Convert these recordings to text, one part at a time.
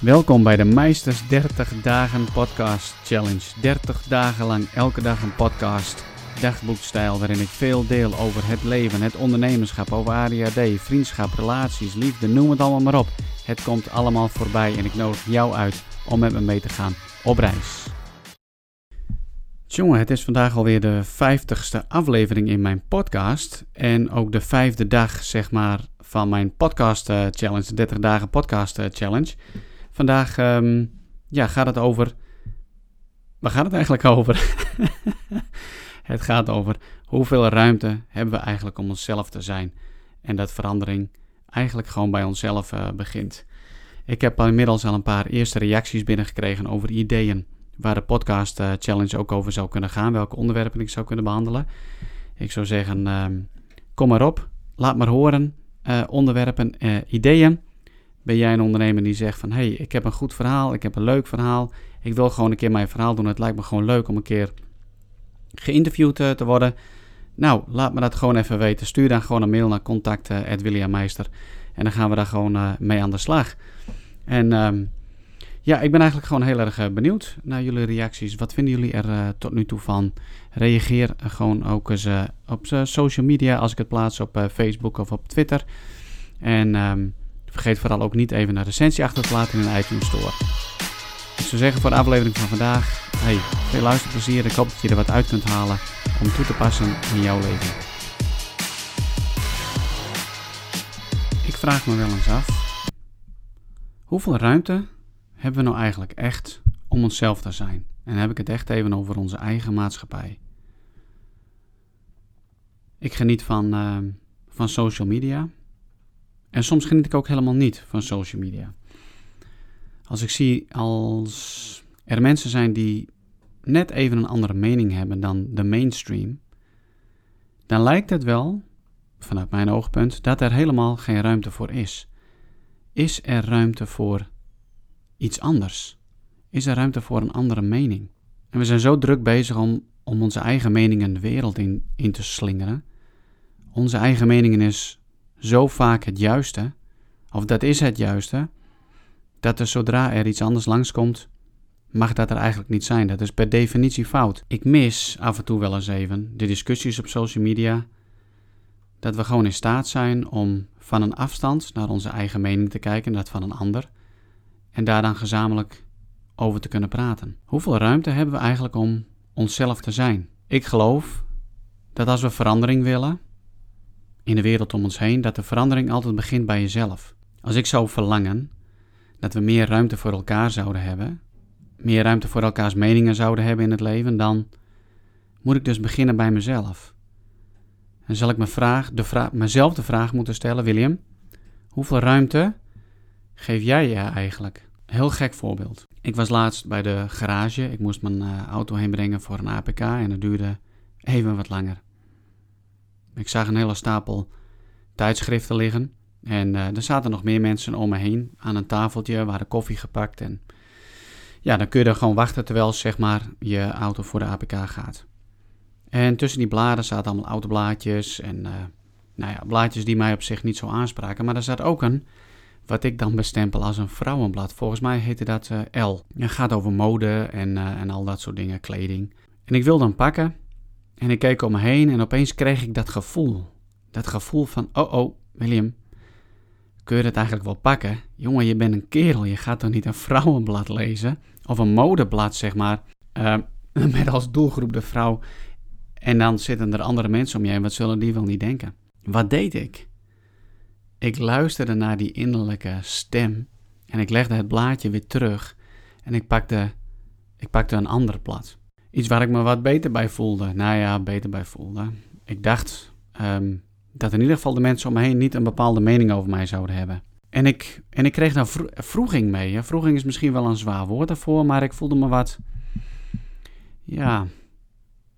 Welkom bij de Meisters 30 Dagen Podcast Challenge. 30 dagen lang elke dag een podcast, dagboekstijl waarin ik veel deel over het leven, het ondernemerschap, over ADHD, vriendschap, relaties, liefde, noem het allemaal maar op. Het komt allemaal voorbij en ik nodig jou uit om met me mee te gaan op reis. Jongen, het is vandaag alweer de 50ste aflevering in mijn podcast en ook de vijfde dag, zeg maar, van mijn podcast eh, challenge, de 30 dagen podcast eh, challenge. Vandaag ehm, ja, gaat het over. Waar gaat het eigenlijk over? het gaat over hoeveel ruimte hebben we eigenlijk om onszelf te zijn. En dat verandering eigenlijk gewoon bij onszelf uh, begint. Ik heb inmiddels al een paar eerste reacties binnengekregen over ideeën waar de podcast uh, challenge ook over zou kunnen gaan. Welke onderwerpen ik zou kunnen behandelen. Ik zou zeggen, um, kom maar op. Laat maar horen. Uh, onderwerpen, ideeën. Ben jij een ondernemer die zegt van... hé, hey, ik heb een goed verhaal, ik heb een leuk verhaal... ik wil gewoon een keer mijn verhaal doen. Het lijkt me gewoon leuk om een keer geïnterviewd uh, te worden. Nou, laat me dat gewoon even weten. Stuur dan gewoon een mail naar contact@williammeister en dan gaan we daar gewoon uh, mee aan de slag. En um, ja, ik ben eigenlijk gewoon heel erg benieuwd naar jullie reacties. Wat vinden jullie er tot nu toe van? Reageer gewoon ook eens op social media als ik het plaats op Facebook of op Twitter. En um, Vergeet vooral ook niet even een recensie achter te laten in een iTunes Store. Ik zou zeggen voor de aflevering van vandaag, hey, veel luisterplezier. Ik hoop dat je er wat uit kunt halen om toe te passen in jouw leven. Ik vraag me wel eens af, hoeveel ruimte hebben we nou eigenlijk echt om onszelf te zijn? En heb ik het echt even over onze eigen maatschappij. Ik geniet van, uh, van social media. En soms geniet ik ook helemaal niet van social media. Als ik zie als er mensen zijn die net even een andere mening hebben dan de mainstream, dan lijkt het wel, vanuit mijn oogpunt, dat er helemaal geen ruimte voor is. Is er ruimte voor iets anders? Is er ruimte voor een andere mening? En we zijn zo druk bezig om, om onze eigen meningen de wereld in, in te slingeren. Onze eigen meningen is zo vaak het juiste, of dat is het juiste, dat er zodra er iets anders langskomt, mag dat er eigenlijk niet zijn. Dat is per definitie fout. Ik mis af en toe wel eens even de discussies op social media, dat we gewoon in staat zijn om van een afstand naar onze eigen mening te kijken, dat van een ander, en daar dan gezamenlijk over te kunnen praten. Hoeveel ruimte hebben we eigenlijk om onszelf te zijn? Ik geloof dat als we verandering willen, in de wereld om ons heen dat de verandering altijd begint bij jezelf. Als ik zou verlangen dat we meer ruimte voor elkaar zouden hebben, meer ruimte voor elkaars meningen zouden hebben in het leven, dan moet ik dus beginnen bij mezelf. En zal ik me vraag, de mezelf de vraag moeten stellen, William, hoeveel ruimte geef jij je eigenlijk? Heel gek voorbeeld. Ik was laatst bij de garage. Ik moest mijn uh, auto heen brengen voor een APK en dat duurde even wat langer. Ik zag een hele stapel tijdschriften liggen. En uh, er zaten nog meer mensen om me heen aan een tafeltje, waren koffie gepakt. En ja, dan kun je er gewoon wachten terwijl zeg maar, je auto voor de APK gaat. En tussen die bladen zaten allemaal autoblaadjes en uh, nou ja, blaadjes die mij op zich niet zo aanspraken. Maar er zat ook een, wat ik dan bestempel als een vrouwenblad. Volgens mij heette dat uh, L. Het gaat over mode en, en al dat soort dingen, kleding. En ik wilde hem pakken en ik keek om me heen en opeens kreeg ik dat gevoel. Dat gevoel van, oh oh, William, kun je het eigenlijk wel pakken? Jongen, je bent een kerel, je gaat toch niet een vrouwenblad lezen? Of een modeblad, zeg maar, uh, met als doelgroep de vrouw. En dan zitten er andere mensen om je heen, wat zullen die wel niet denken? Wat deed ik? Ik luisterde naar die innerlijke stem en ik legde het blaadje weer terug en ik pakte, ik pakte een ander blad. Iets waar ik me wat beter bij voelde. Nou ja, beter bij voelde. Ik dacht um, dat in ieder geval de mensen om me heen niet een bepaalde mening over mij zouden hebben. En ik, en ik kreeg daar vro vroeging mee. Hè. Vroeging is misschien wel een zwaar woord daarvoor, maar ik voelde me wat. Ja.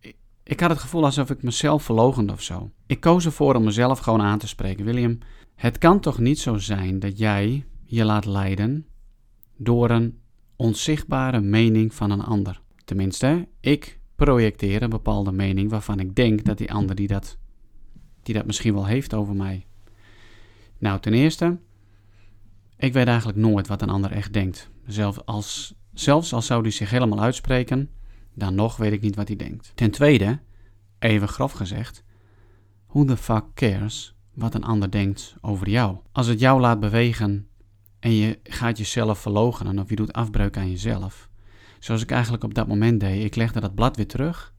Ik, ik had het gevoel alsof ik mezelf verlogende of zo. Ik koos ervoor om mezelf gewoon aan te spreken. William, het kan toch niet zo zijn dat jij je laat leiden door een onzichtbare mening van een ander. Tenminste, ik projecteer een bepaalde mening waarvan ik denk dat die ander die dat, die dat misschien wel heeft over mij. Nou, ten eerste, Ik weet eigenlijk nooit wat een ander echt denkt. Zelfs als, zelfs als zou hij zich helemaal uitspreken, dan nog weet ik niet wat hij denkt. Ten tweede, even grof gezegd, who the fuck cares wat een ander denkt over jou? Als het jou laat bewegen en je gaat jezelf verloochenen of je doet afbreuk aan jezelf, zoals ik eigenlijk op dat moment deed, ik legde dat blad weer terug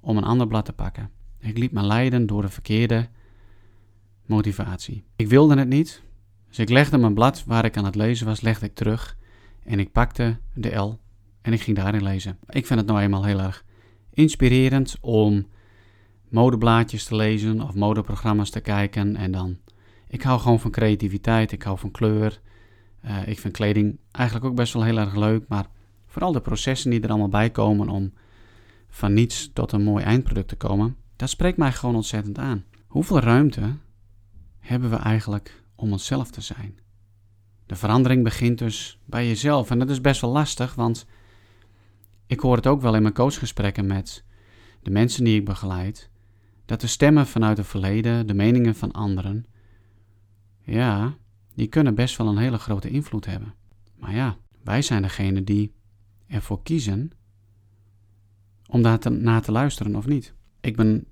om een ander blad te pakken. Ik liet me leiden door de verkeerde motivatie. Ik wilde het niet, dus ik legde mijn blad waar ik aan het lezen was, legde ik terug en ik pakte de L en ik ging daarin lezen. Ik vind het nou eenmaal heel erg inspirerend om modeblaadjes te lezen of modeprogramma's te kijken en dan... Ik hou gewoon van creativiteit, ik hou van kleur. Uh, ik vind kleding eigenlijk ook best wel heel erg leuk, maar vooral de processen die er allemaal bij komen om van niets tot een mooi eindproduct te komen, dat spreekt mij gewoon ontzettend aan. Hoeveel ruimte hebben we eigenlijk om onszelf te zijn? De verandering begint dus bij jezelf en dat is best wel lastig, want ik hoor het ook wel in mijn coachgesprekken met de mensen die ik begeleid, dat de stemmen vanuit het verleden, de meningen van anderen, ja, die kunnen best wel een hele grote invloed hebben. Maar ja, wij zijn degene die ervoor kiezen om daar te, naar te luisteren of niet. Ik ben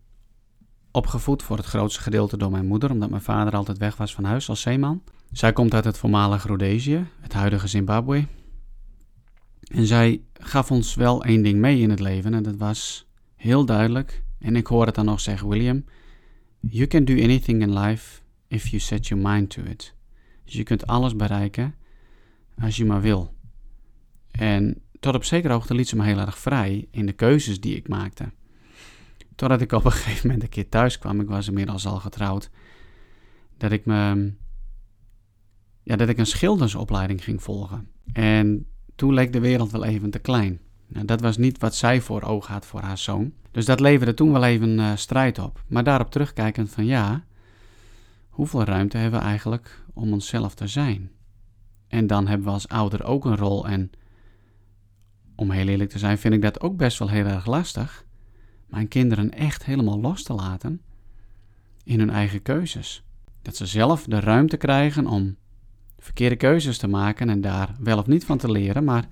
opgevoed voor het grootste gedeelte door mijn moeder, omdat mijn vader altijd weg was van huis als zeeman. Zij komt uit het voormalig Rhodesië, het huidige Zimbabwe. En zij gaf ons wel één ding mee in het leven en dat was heel duidelijk. En ik hoor het dan nog zeggen, William, you can do anything in life if you set your mind to it. Dus je kunt alles bereiken als je maar wil. En tot op zekere hoogte liet ze me heel erg vrij in de keuzes die ik maakte. Totdat ik op een gegeven moment een keer thuis kwam, ik was inmiddels al getrouwd, dat ik me, ja, dat ik een schildersopleiding ging volgen. En toen leek de wereld wel even te klein. Nou, dat was niet wat zij voor ogen had voor haar zoon. Dus dat leverde toen wel even uh, strijd op. Maar daarop terugkijkend van ja, hoeveel ruimte hebben we eigenlijk om onszelf te zijn? En dan hebben we als ouder ook een rol. En om heel eerlijk te zijn, vind ik dat ook best wel heel erg lastig. Mijn kinderen echt helemaal los te laten in hun eigen keuzes. Dat ze zelf de ruimte krijgen om verkeerde keuzes te maken en daar wel of niet van te leren, maar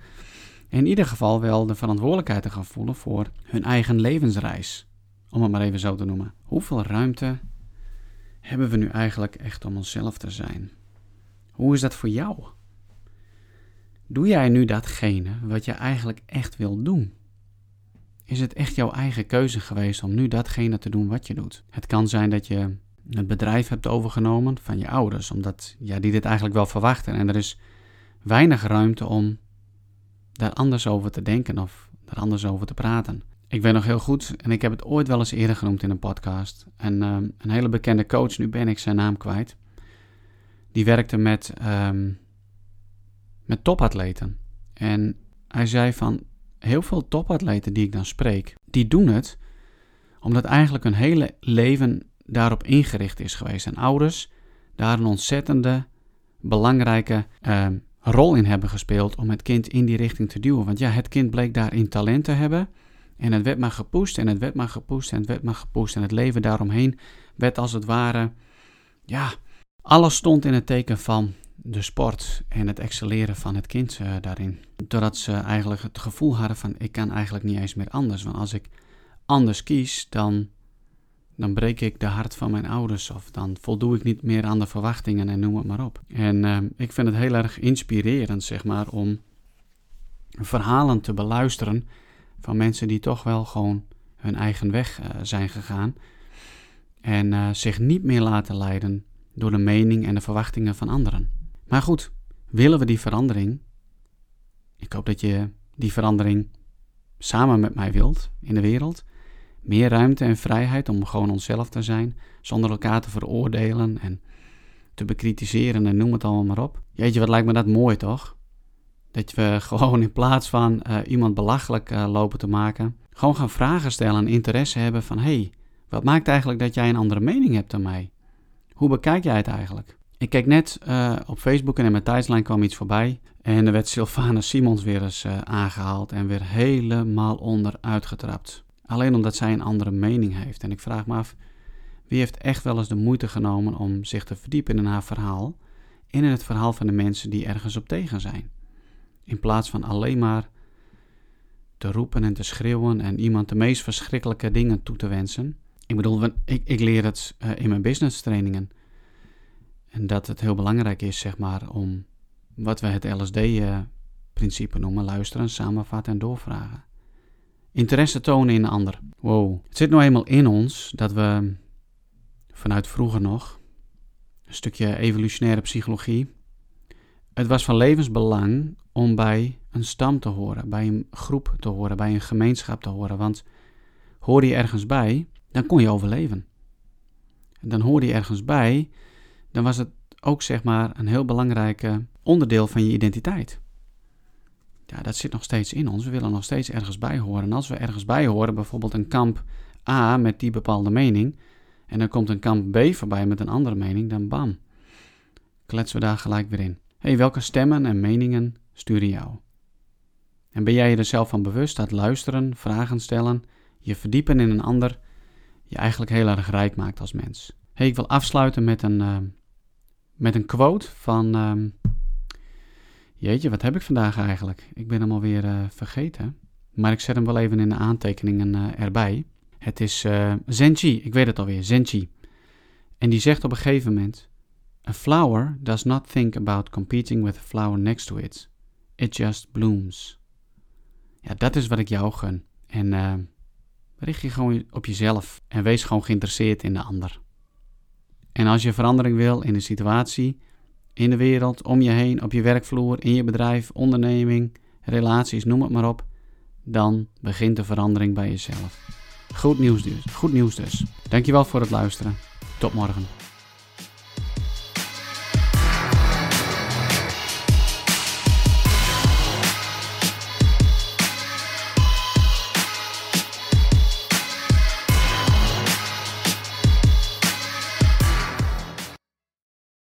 in ieder geval wel de verantwoordelijkheid te gaan voelen voor hun eigen levensreis. Om het maar even zo te noemen. Hoeveel ruimte hebben we nu eigenlijk echt om onszelf te zijn? Hoe is dat voor jou? Doe jij nu datgene wat je eigenlijk echt wil doen? Is het echt jouw eigen keuze geweest om nu datgene te doen wat je doet? Het kan zijn dat je het bedrijf hebt overgenomen van je ouders, omdat ja, die dit eigenlijk wel verwachten. En er is weinig ruimte om daar anders over te denken of daar anders over te praten. Ik weet nog heel goed, en ik heb het ooit wel eens eerder genoemd in een podcast. En um, een hele bekende coach, nu ben ik zijn naam kwijt. Die werkte met, um, met topatleten. En hij zei van heel veel topatleten die ik dan spreek, die doen het omdat eigenlijk hun hele leven daarop ingericht is geweest. En ouders daar een ontzettende belangrijke uh, rol in hebben gespeeld om het kind in die richting te duwen. Want ja, het kind bleek daarin talent te hebben. En het werd maar gepusht en het werd maar gepusht en het werd maar gepusht. En het leven daaromheen werd als het ware, ja, alles stond in het teken van de sport en het excelleren van het kind uh, daarin. Doordat ze eigenlijk het gevoel hadden van ik kan eigenlijk niet eens meer anders. Want als ik anders kies, dan dan breek ik de hart van mijn ouders of dan voldoe ik niet meer aan de verwachtingen en noem het maar op. En uh, ik vind het heel erg inspirerend, zeg maar, om verhalen te beluisteren van mensen die toch wel gewoon hun eigen weg uh, zijn gegaan en zich niet meer laten leiden door de mening en de verwachtingen van anderen. Maar goed, willen we die verandering? Ik hoop dat je die verandering samen met mij wilt in de wereld meer ruimte en vrijheid om gewoon onszelf te zijn, zonder elkaar te veroordelen en te bekritiseren en noem het allemaal maar op. Jeetje, wat lijkt me dat mooi toch? Dat we gewoon in plaats van uh, iemand belachelijk uh, lopen te maken, gewoon gaan vragen stellen en interesse hebben van hé, hey, wat maakt eigenlijk dat jij een andere mening hebt dan mij? Hoe bekijk jij het eigenlijk? Ik keek net uh, op Facebook en in mijn tijdslijn kwam iets voorbij. En er werd Sylvana Simons weer eens aangehaald en weer helemaal onderuit getrapt. Alleen omdat zij een andere mening heeft. En ik vraag me af, wie heeft echt wel eens de moeite genomen om zich te verdiepen in haar verhaal in het verhaal van de mensen die ergens op tegen zijn. In plaats van alleen maar te roepen en te schreeuwen en iemand de meest verschrikkelijke dingen toe te wensen. Ik bedoel, ik, ik leer het uh, in mijn business trainingen. En dat het heel belangrijk is, zeg maar, om wat we het LSD-principe noemen: luisteren, samenvatten en doorvragen. Interesse tonen in een ander. Wow. Het zit nou eenmaal in ons dat we vanuit vroeger nog, een stukje evolutionaire psychologie. Het was van levensbelang om bij een stam te horen, bij een groep te horen, bij een gemeenschap te horen. Want hoor je ergens bij, dan kon je overleven. En dan hoorde je ergens bij, dan was het ook zeg maar een heel belangrijk onderdeel van je identiteit. Ja, dat zit nog steeds in ons. We willen nog steeds ergens bij horen. En als we ergens bij horen, bijvoorbeeld een kamp A met die bepaalde mening, en dan komt een kamp B voorbij met een andere mening, dan bam, kletsen we daar gelijk weer in. hey, welke stemmen en meningen sturen jou? En ben jij je er zelf van bewust dat luisteren, vragen stellen, je verdiepen in een ander, je eigenlijk heel erg rijk maakt als mens? hey, ik wil afsluiten met een, uh, met een quote van. Uh, jeetje, wat heb ik vandaag eigenlijk? Ik ben hem alweer uh, vergeten. Maar ik zet hem wel even in de aantekeningen uh, erbij. Het is uh, Zenchi, ik weet het alweer, Zenchi. En die zegt op een gegeven moment: A flower does not think about competing with a flower next to it. It just blooms. Ja, dat is wat ik jou gun. En richt je gewoon op jezelf en wees gewoon geïnteresseerd in de ander. En als je verandering wil in de situatie, in de wereld, om je heen, op je werkvloer, in je bedrijf, onderneming, relaties, noem het maar op, dan begint de verandering bij jezelf. Goed nieuws dus. Goed nieuws dus. Dankjewel voor het luisteren. Tot morgen.